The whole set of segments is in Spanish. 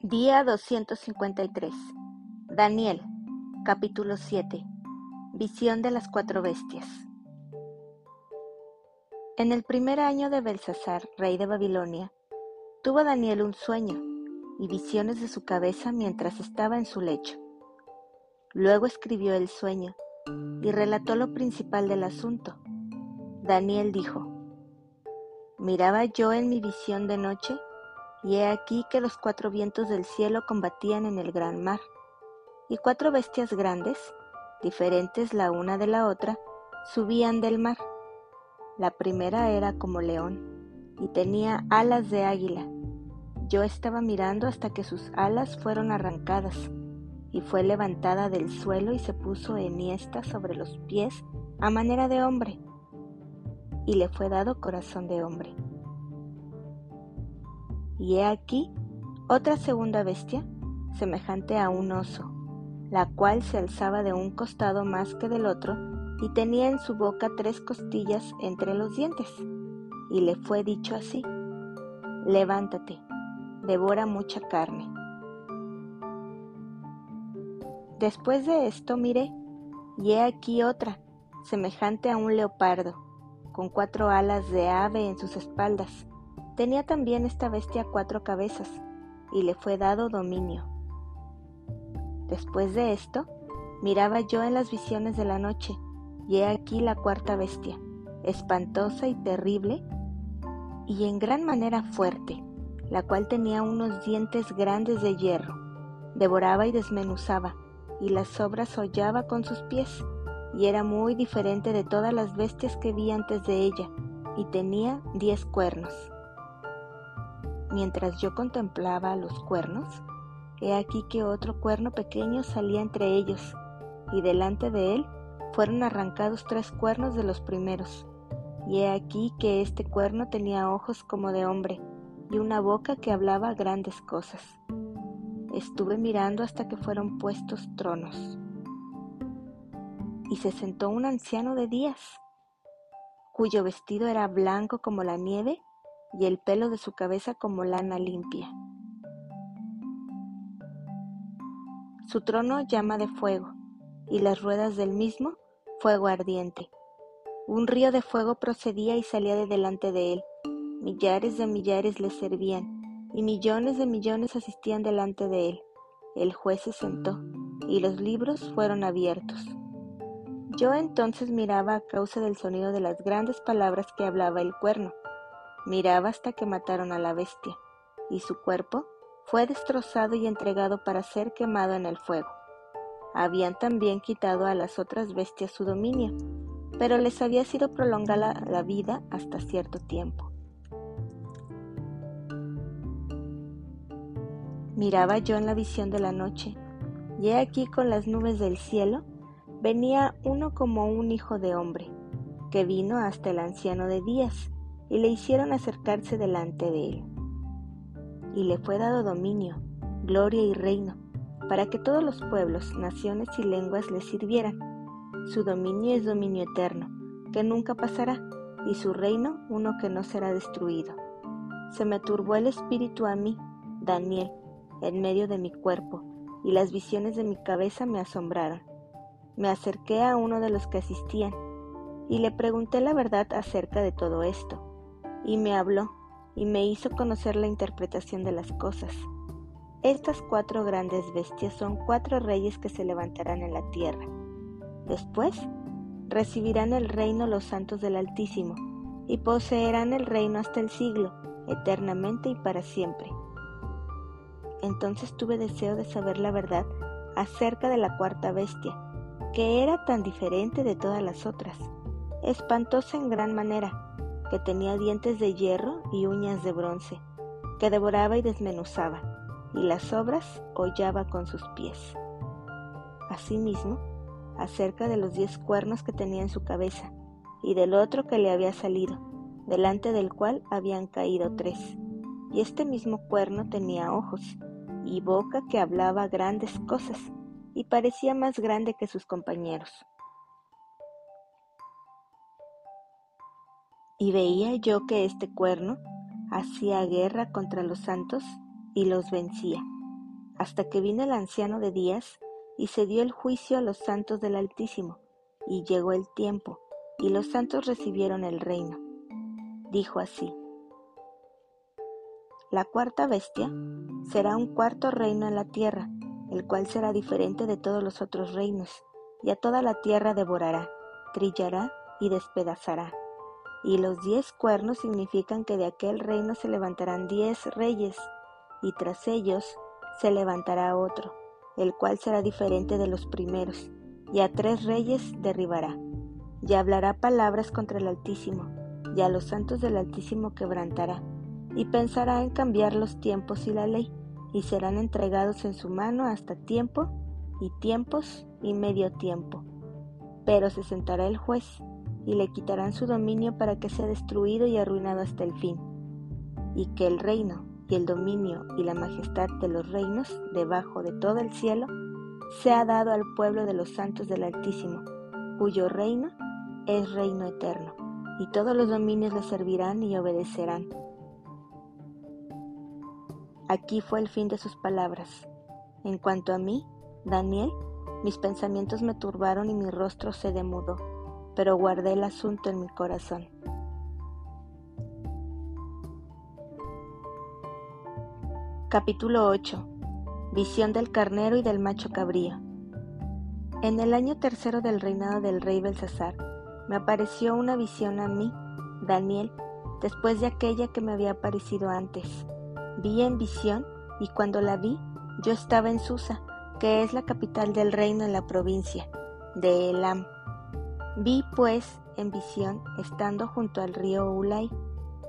Día 253. Daniel, capítulo 7. Visión de las cuatro bestias. En el primer año de Belsasar, rey de Babilonia, tuvo Daniel un sueño y visiones de su cabeza mientras estaba en su lecho. Luego escribió el sueño y relató lo principal del asunto. Daniel dijo, Miraba yo en mi visión de noche y he aquí que los cuatro vientos del cielo combatían en el gran mar, y cuatro bestias grandes, diferentes la una de la otra, subían del mar. La primera era como león, y tenía alas de águila. Yo estaba mirando hasta que sus alas fueron arrancadas, y fue levantada del suelo y se puso enhiesta sobre los pies a manera de hombre, y le fue dado corazón de hombre y he aquí otra segunda bestia, semejante a un oso, la cual se alzaba de un costado más que del otro, y tenía en su boca tres costillas entre los dientes. Y le fue dicho así, levántate, devora mucha carne. Después de esto miré, y he aquí otra, semejante a un leopardo, con cuatro alas de ave en sus espaldas, Tenía también esta bestia cuatro cabezas, y le fue dado dominio. Después de esto, miraba yo en las visiones de la noche, y he aquí la cuarta bestia, espantosa y terrible, y en gran manera fuerte, la cual tenía unos dientes grandes de hierro, devoraba y desmenuzaba, y las sobras hollaba con sus pies, y era muy diferente de todas las bestias que vi antes de ella, y tenía diez cuernos. Mientras yo contemplaba los cuernos, he aquí que otro cuerno pequeño salía entre ellos, y delante de él fueron arrancados tres cuernos de los primeros. Y he aquí que este cuerno tenía ojos como de hombre, y una boca que hablaba grandes cosas. Estuve mirando hasta que fueron puestos tronos. Y se sentó un anciano de días, cuyo vestido era blanco como la nieve y el pelo de su cabeza como lana limpia. Su trono llama de fuego, y las ruedas del mismo fuego ardiente. Un río de fuego procedía y salía de delante de él. Millares de millares le servían, y millones de millones asistían delante de él. El juez se sentó, y los libros fueron abiertos. Yo entonces miraba a causa del sonido de las grandes palabras que hablaba el cuerno, Miraba hasta que mataron a la bestia, y su cuerpo fue destrozado y entregado para ser quemado en el fuego. Habían también quitado a las otras bestias su dominio, pero les había sido prolongada la vida hasta cierto tiempo. Miraba yo en la visión de la noche, y he aquí con las nubes del cielo venía uno como un hijo de hombre, que vino hasta el anciano de días, y le hicieron acercarse delante de él. Y le fue dado dominio, gloria y reino, para que todos los pueblos, naciones y lenguas le sirvieran. Su dominio es dominio eterno, que nunca pasará, y su reino uno que no será destruido. Se me turbó el espíritu a mí, Daniel, en medio de mi cuerpo, y las visiones de mi cabeza me asombraron. Me acerqué a uno de los que asistían, y le pregunté la verdad acerca de todo esto y me habló y me hizo conocer la interpretación de las cosas. Estas cuatro grandes bestias son cuatro reyes que se levantarán en la tierra. Después recibirán el reino los santos del Altísimo, y poseerán el reino hasta el siglo, eternamente y para siempre. Entonces tuve deseo de saber la verdad acerca de la cuarta bestia, que era tan diferente de todas las otras, espantosa en gran manera, que tenía dientes de hierro y uñas de bronce, que devoraba y desmenuzaba, y las sobras hollaba con sus pies. Asimismo, acerca de los diez cuernos que tenía en su cabeza, y del otro que le había salido, delante del cual habían caído tres. Y este mismo cuerno tenía ojos, y boca que hablaba grandes cosas, y parecía más grande que sus compañeros. Y veía yo que este cuerno hacía guerra contra los santos y los vencía, hasta que vino el anciano de días y se dio el juicio a los santos del Altísimo, y llegó el tiempo, y los santos recibieron el reino. Dijo así, La cuarta bestia será un cuarto reino en la tierra, el cual será diferente de todos los otros reinos, y a toda la tierra devorará, trillará y despedazará. Y los diez cuernos significan que de aquel reino se levantarán diez reyes, y tras ellos se levantará otro, el cual será diferente de los primeros, y a tres reyes derribará, y hablará palabras contra el Altísimo, y a los santos del Altísimo quebrantará, y pensará en cambiar los tiempos y la ley, y serán entregados en su mano hasta tiempo y tiempos y medio tiempo. Pero se sentará el juez, y le quitarán su dominio para que sea destruido y arruinado hasta el fin, y que el reino y el dominio y la majestad de los reinos debajo de todo el cielo sea dado al pueblo de los santos del Altísimo, cuyo reino es reino eterno, y todos los dominios le servirán y obedecerán. Aquí fue el fin de sus palabras. En cuanto a mí, Daniel, mis pensamientos me turbaron y mi rostro se demudó, pero guardé el asunto en mi corazón. Capítulo 8 Visión del carnero y del macho cabrío En el año tercero del reinado del rey Belsasar, me apareció una visión a mí, Daniel, después de aquella que me había aparecido antes. Vi en visión, y cuando la vi, yo estaba en Susa, que es la capital del reino en la provincia de Elam. Vi, pues, en visión, estando junto al río Ulay,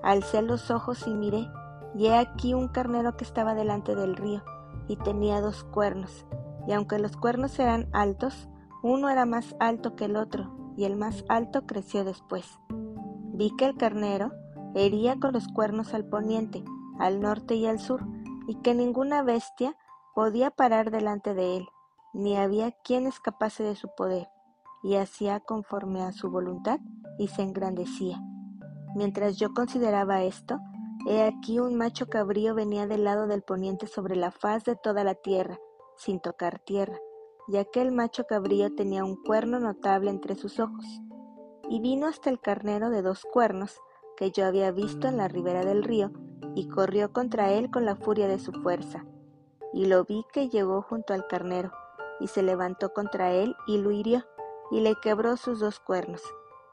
alcé los ojos y miré, y he aquí un carnero que estaba delante del río, y tenía dos cuernos, y aunque los cuernos eran altos, uno era más alto que el otro, y el más alto creció después. Vi que el carnero hería con los cuernos al poniente, al norte y al sur, y que ninguna bestia podía parar delante de él, ni había quien escapase de su poder, y hacía conforme a su voluntad y se engrandecía. Mientras yo consideraba esto, He aquí un macho cabrío venía del lado del poniente sobre la faz de toda la tierra, sin tocar tierra, y aquel macho cabrío tenía un cuerno notable entre sus ojos. Y vino hasta el carnero de dos cuernos, que yo había visto en la ribera del río, y corrió contra él con la furia de su fuerza. Y lo vi que llegó junto al carnero, y se levantó contra él y lo hirió, y le quebró sus dos cuernos,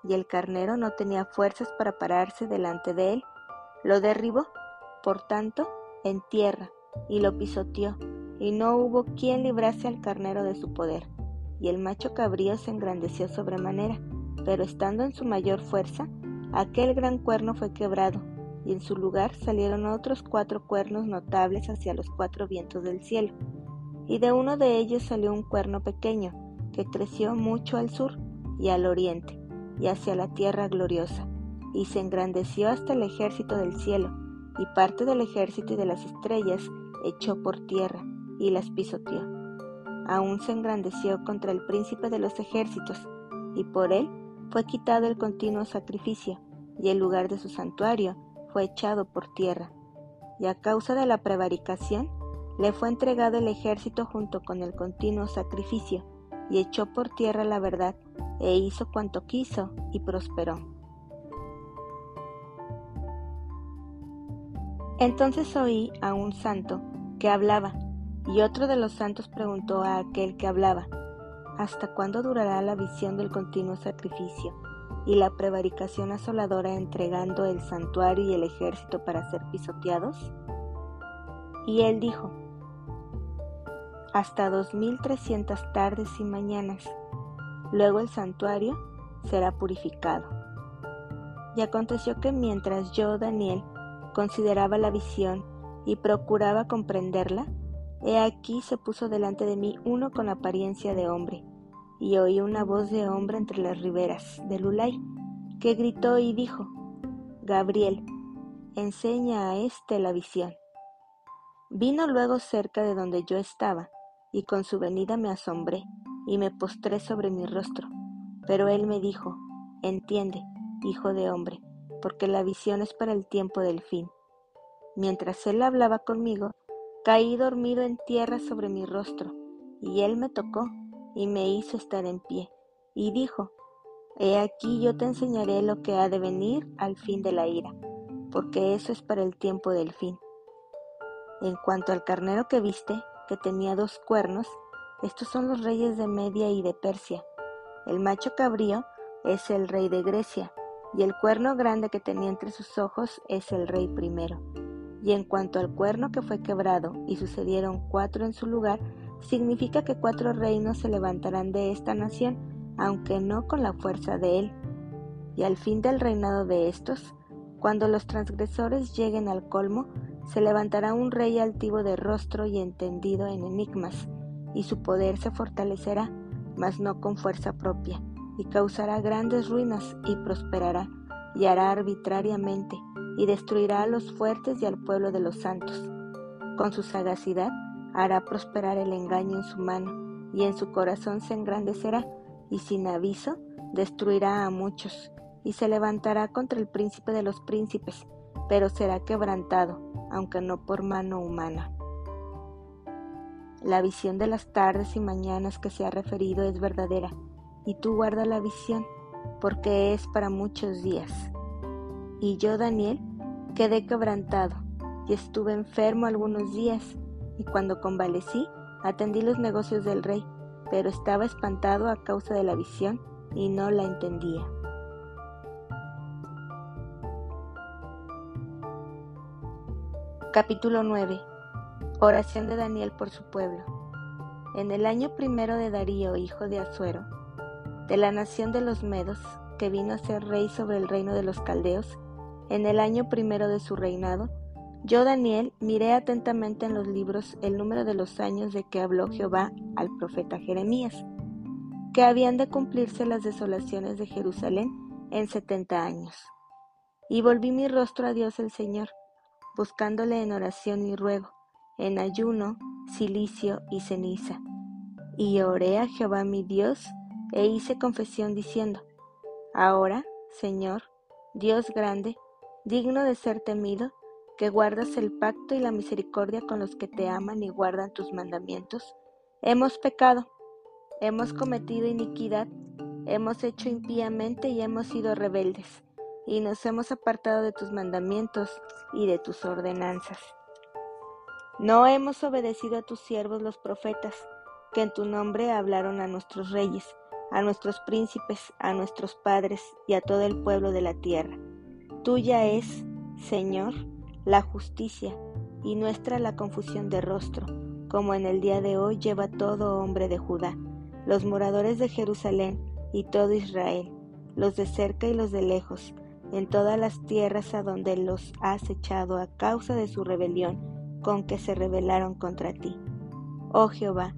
y el carnero no tenía fuerzas para pararse delante de él, lo derribó, por tanto, en tierra, y lo pisoteó, y no hubo quien librase al carnero de su poder. Y el macho cabrío se engrandeció sobremanera, pero estando en su mayor fuerza, aquel gran cuerno fue quebrado, y en su lugar salieron otros cuatro cuernos notables hacia los cuatro vientos del cielo. Y de uno de ellos salió un cuerno pequeño, que creció mucho al sur y al oriente, y hacia la tierra gloriosa y se engrandeció hasta el ejército del cielo, y parte del ejército y de las estrellas echó por tierra y las pisoteó. Aún se engrandeció contra el príncipe de los ejércitos, y por él fue quitado el continuo sacrificio, y el lugar de su santuario fue echado por tierra. Y a causa de la prevaricación, le fue entregado el ejército junto con el continuo sacrificio, y echó por tierra la verdad, e hizo cuanto quiso, y prosperó. Entonces oí a un santo que hablaba, y otro de los santos preguntó a aquel que hablaba, ¿Hasta cuándo durará la visión del continuo sacrificio y la prevaricación asoladora entregando el santuario y el ejército para ser pisoteados? Y él dijo, hasta dos mil trescientas tardes y mañanas. Luego el santuario será purificado. Y aconteció que mientras yo, Daniel, consideraba la visión y procuraba comprenderla, he aquí se puso delante de mí uno con apariencia de hombre, y oí una voz de hombre entre las riberas del Ulay, que gritó y dijo, Gabriel, enseña a éste la visión. Vino luego cerca de donde yo estaba, y con su venida me asombré, y me postré sobre mi rostro. Pero él me dijo, Entiende, hijo de hombre, porque la visión es para el tiempo del fin. Mientras él hablaba conmigo, Caí dormido en tierra sobre mi rostro, y él me tocó y me hizo estar en pie, y dijo, He aquí yo te enseñaré lo que ha de venir al fin de la ira, porque eso es para el tiempo del fin. En cuanto al carnero que viste, que tenía dos cuernos, estos son los reyes de Media y de Persia. El macho cabrío es el rey de Grecia, y el cuerno grande que tenía entre sus ojos es el rey primero. Y en cuanto al cuerno que fue quebrado y sucedieron cuatro en su lugar, significa que cuatro reinos se levantarán de esta nación, aunque no con la fuerza de él. Y al fin del reinado de estos, cuando los transgresores lleguen al colmo, se levantará un rey altivo de rostro y entendido en enigmas, y su poder se fortalecerá, mas no con fuerza propia, y causará grandes ruinas y prosperará, y hará arbitrariamente, y destruirá a los fuertes y al pueblo de los santos. Con su sagacidad hará prosperar el engaño en su mano, y en su corazón se engrandecerá, y sin aviso destruirá a muchos, y se levantará contra el príncipe de los príncipes, pero será quebrantado, aunque no por mano humana. La visión de las tardes y mañanas que se ha referido es verdadera, y tú guarda la visión, porque es para muchos días. Y yo, Daniel, quedé quebrantado, y estuve enfermo algunos días, y cuando convalecí, atendí los negocios del rey, pero estaba espantado a causa de la visión, y no la entendía. Capítulo 9. Oración de Daniel por su pueblo. En el año primero de Darío, hijo de Azuero, de la nación de los Medos, que vino a ser rey sobre el reino de los Caldeos, en el año primero de su reinado, yo, Daniel, miré atentamente en los libros el número de los años de que habló Jehová al profeta Jeremías, que habían de cumplirse las desolaciones de Jerusalén en setenta años. Y volví mi rostro a Dios el Señor, buscándole en oración y ruego, en ayuno, silicio y ceniza. Y oré a Jehová mi Dios, e hice confesión diciendo, Ahora, Señor, Dios grande, digno de ser temido, que guardas el pacto y la misericordia con los que te aman y guardan tus mandamientos, hemos pecado, hemos cometido iniquidad, hemos hecho impíamente y hemos sido rebeldes y nos hemos apartado de tus mandamientos y de tus ordenanzas. No hemos obedecido a tus siervos los profetas, que en tu nombre hablaron a nuestros reyes, a nuestros príncipes, a nuestros padres y a todo el pueblo de la tierra. Tuya es, Señor, la justicia, y nuestra la confusión de rostro, como en el día de hoy lleva todo hombre de Judá, los moradores de Jerusalén y todo Israel, los de cerca y los de lejos, en todas las tierras a donde los has echado a causa de su rebelión con que se rebelaron contra ti. Oh Jehová,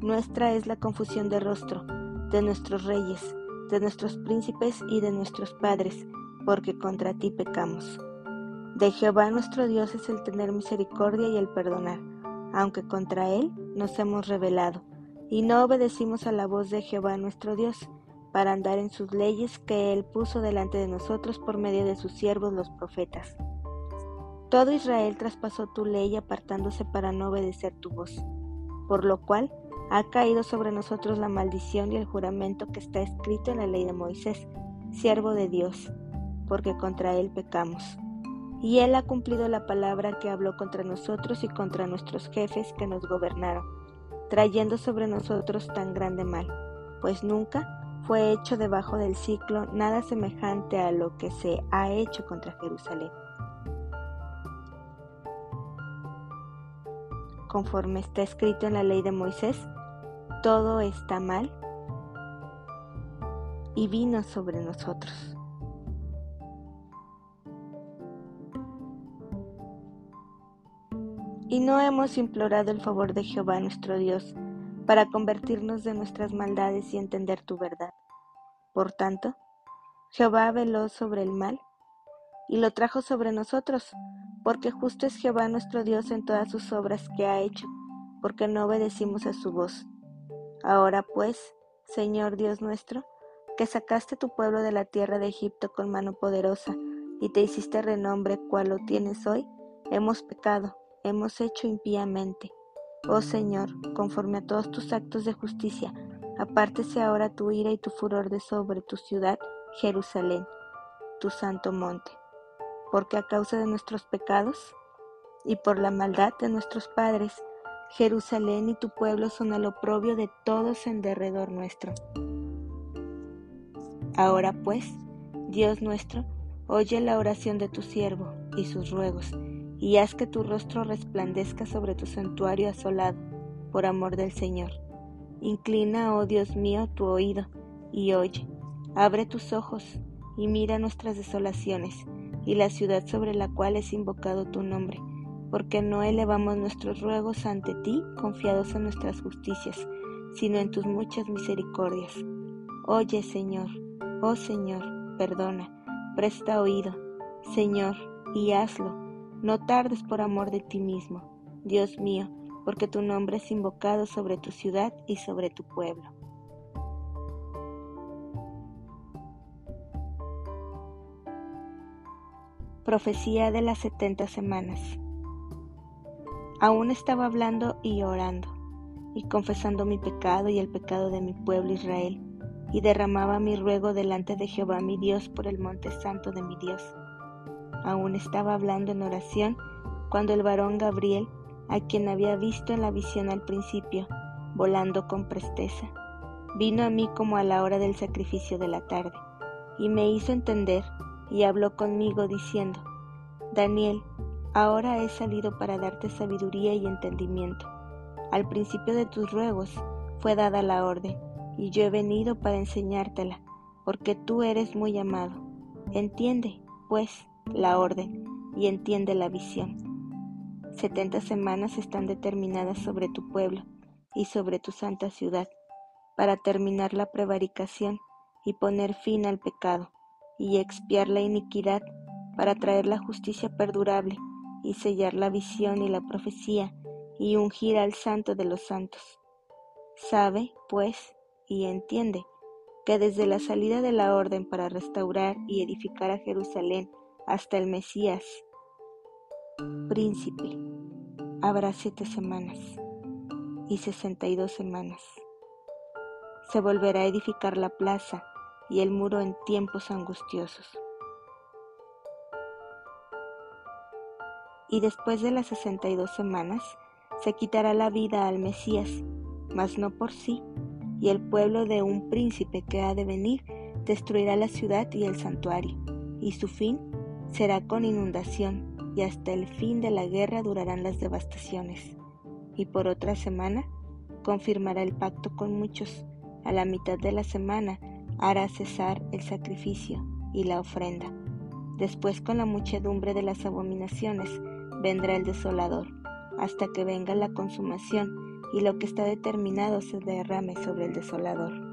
nuestra es la confusión de rostro, de nuestros reyes, de nuestros príncipes y de nuestros padres, porque contra ti pecamos. De Jehová nuestro Dios es el tener misericordia y el perdonar, aunque contra él nos hemos rebelado, y no obedecimos a la voz de Jehová nuestro Dios, para andar en sus leyes que Él puso delante de nosotros por medio de sus siervos los profetas. Todo Israel traspasó tu ley apartándose para no obedecer tu voz, por lo cual ha caído sobre nosotros la maldición y el juramento que está escrito en la ley de Moisés, siervo de Dios, porque contra Él pecamos. Y Él ha cumplido la palabra que habló contra nosotros y contra nuestros jefes que nos gobernaron, trayendo sobre nosotros tan grande mal, pues nunca fue hecho debajo del ciclo nada semejante a lo que se ha hecho contra Jerusalén. Conforme está escrito en la ley de Moisés, todo está mal y vino sobre nosotros. Y no hemos implorado el favor de Jehová nuestro Dios, para convertirnos de nuestras maldades y entender tu verdad. Por tanto, Jehová veló sobre el mal y lo trajo sobre nosotros, porque justo es Jehová nuestro Dios en todas sus obras que ha hecho, porque no obedecimos a su voz. Ahora pues, Señor Dios nuestro, que sacaste tu pueblo de la tierra de Egipto con mano poderosa, y te hiciste renombre cual lo tienes hoy, hemos pecado, hemos hecho impíamente. Oh Señor, conforme a todos tus actos de justicia, apártese ahora tu ira y tu furor de sobre tu ciudad, Jerusalén, tu santo monte. Porque a causa de nuestros pecados y por la maldad de nuestros padres, Jerusalén y tu pueblo son al oprobio de todos en derredor nuestro. Ahora pues, Dios nuestro, oye la oración de tu siervo y sus ruegos, y haz que tu rostro resplandezca sobre tu santuario asolado, por amor del Señor. Inclina, oh Dios mío, tu oído, y oye, abre tus ojos, y mira nuestras desolaciones, y la ciudad sobre la cual es invocado tu nombre porque no elevamos nuestros ruegos ante ti confiados en nuestras justicias, sino en tus muchas misericordias. Oye, Señor, oh Señor, perdona, presta oído, Señor, y hazlo. No tardes por amor de ti mismo, Dios mío, porque tu nombre es invocado sobre tu ciudad y sobre tu pueblo. Profecía de las setenta semanas. Aún estaba hablando y orando, y confesando mi pecado y el pecado de mi pueblo Israel, y derramaba mi ruego delante de Jehová mi Dios por el monte santo de mi Dios. Aún estaba hablando en oración cuando el varón Gabriel, a quien había visto en la visión al principio, volando con presteza, vino a mí como a la hora del sacrificio de la tarde, y me hizo entender, y habló conmigo diciendo, Daniel, Ahora he salido para darte sabiduría y entendimiento. Al principio de tus ruegos fue dada la orden, y yo he venido para enseñártela, porque tú eres muy amado. Entiende, pues, la orden, y entiende la visión. Setenta semanas están determinadas sobre tu pueblo y sobre tu santa ciudad, para terminar la prevaricación y poner fin al pecado, y expiar la iniquidad, para traer la justicia perdurable y sellar la visión y la profecía y ungir al santo de los santos. Sabe, pues, y entiende que desde la salida de la orden para restaurar y edificar a Jerusalén hasta el Mesías, príncipe, habrá siete semanas y sesenta y dos semanas. Se volverá a edificar la plaza y el muro en tiempos angustiosos. y después de las sesenta y dos semanas se quitará la vida al Mesías, mas no por sí, y el pueblo de un príncipe que ha de venir destruirá la ciudad y el santuario, y su fin será con inundación, y hasta el fin de la guerra durarán las devastaciones. Y por otra semana confirmará el pacto con muchos, a la mitad de la semana hará cesar el sacrificio y la ofrenda. Después con la muchedumbre de las abominaciones vendrá el desolador, hasta que venga la consumación y lo que está determinado se derrame sobre el desolador.